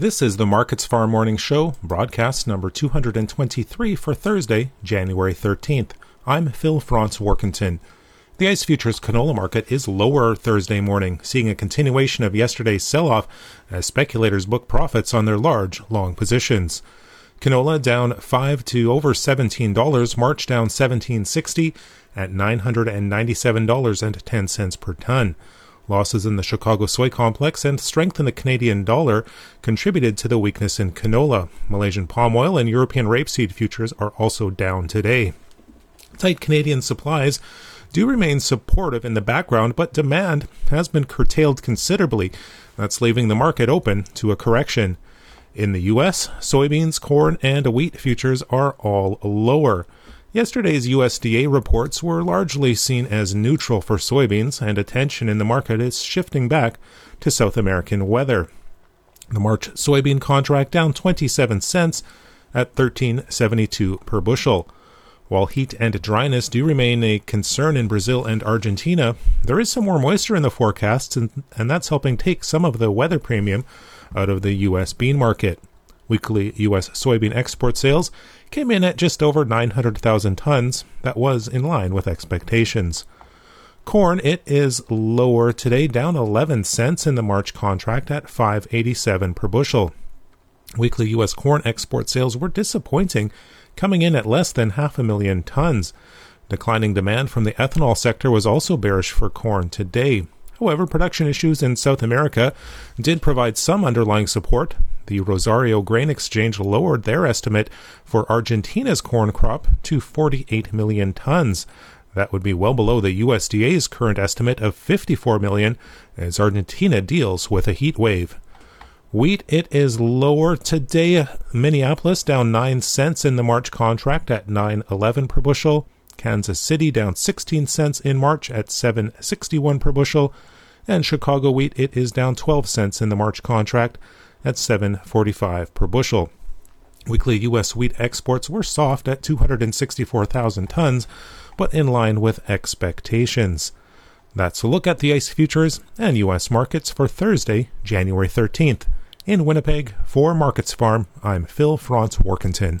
This is the Markets Farm Morning Show, broadcast number 223 for Thursday, January 13th. I'm Phil Franz Warkentin. The ICE futures canola market is lower Thursday morning, seeing a continuation of yesterday's sell off as speculators book profits on their large, long positions. Canola down 5 to over $17, March down 1760 at $997.10 per ton. Losses in the Chicago soy complex and strength in the Canadian dollar contributed to the weakness in canola. Malaysian palm oil and European rapeseed futures are also down today. Tight Canadian supplies do remain supportive in the background, but demand has been curtailed considerably. That's leaving the market open to a correction. In the US, soybeans, corn, and wheat futures are all lower. Yesterday's USDA reports were largely seen as neutral for soybeans, and attention in the market is shifting back to South American weather. The March soybean contract down 27 cents at 13.72 per bushel. While heat and dryness do remain a concern in Brazil and Argentina, there is some more moisture in the forecasts, and, and that's helping take some of the weather premium out of the U.S. bean market. Weekly U.S. soybean export sales came in at just over 900,000 tons. That was in line with expectations. Corn, it is lower today, down 11 cents in the March contract at 587 per bushel. Weekly U.S. corn export sales were disappointing, coming in at less than half a million tons. Declining demand from the ethanol sector was also bearish for corn today. However, production issues in South America did provide some underlying support. The Rosario Grain Exchange lowered their estimate for Argentina's corn crop to 48 million tons. That would be well below the USDA's current estimate of 54 million as Argentina deals with a heat wave. Wheat, it is lower today. Minneapolis down 9 cents in the March contract at 9.11 per bushel. Kansas City down 16 cents in March at 7.61 per bushel. And Chicago wheat, it is down 12 cents in the March contract at 7.45 per bushel. Weekly U.S. wheat exports were soft at 264,000 tons, but in line with expectations. That's a look at the ICE futures and U.S. markets for Thursday, January 13th. In Winnipeg, for Markets Farm, I'm Phil Franz Warkentin.